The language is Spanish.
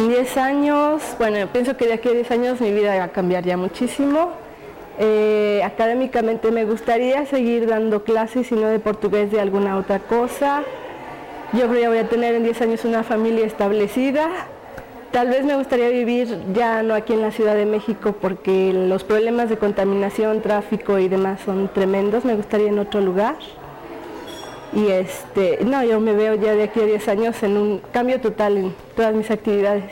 En 10 años, bueno, pienso que de aquí a 10 años mi vida va a cambiar ya muchísimo. Eh, académicamente me gustaría seguir dando clases, y no de portugués, de alguna otra cosa. Yo creo que voy a tener en 10 años una familia establecida. Tal vez me gustaría vivir ya no aquí en la Ciudad de México porque los problemas de contaminación, tráfico y demás son tremendos. Me gustaría en otro lugar. Y este, no, yo me veo ya de aquí a 10 años en un cambio total en todas mis actividades.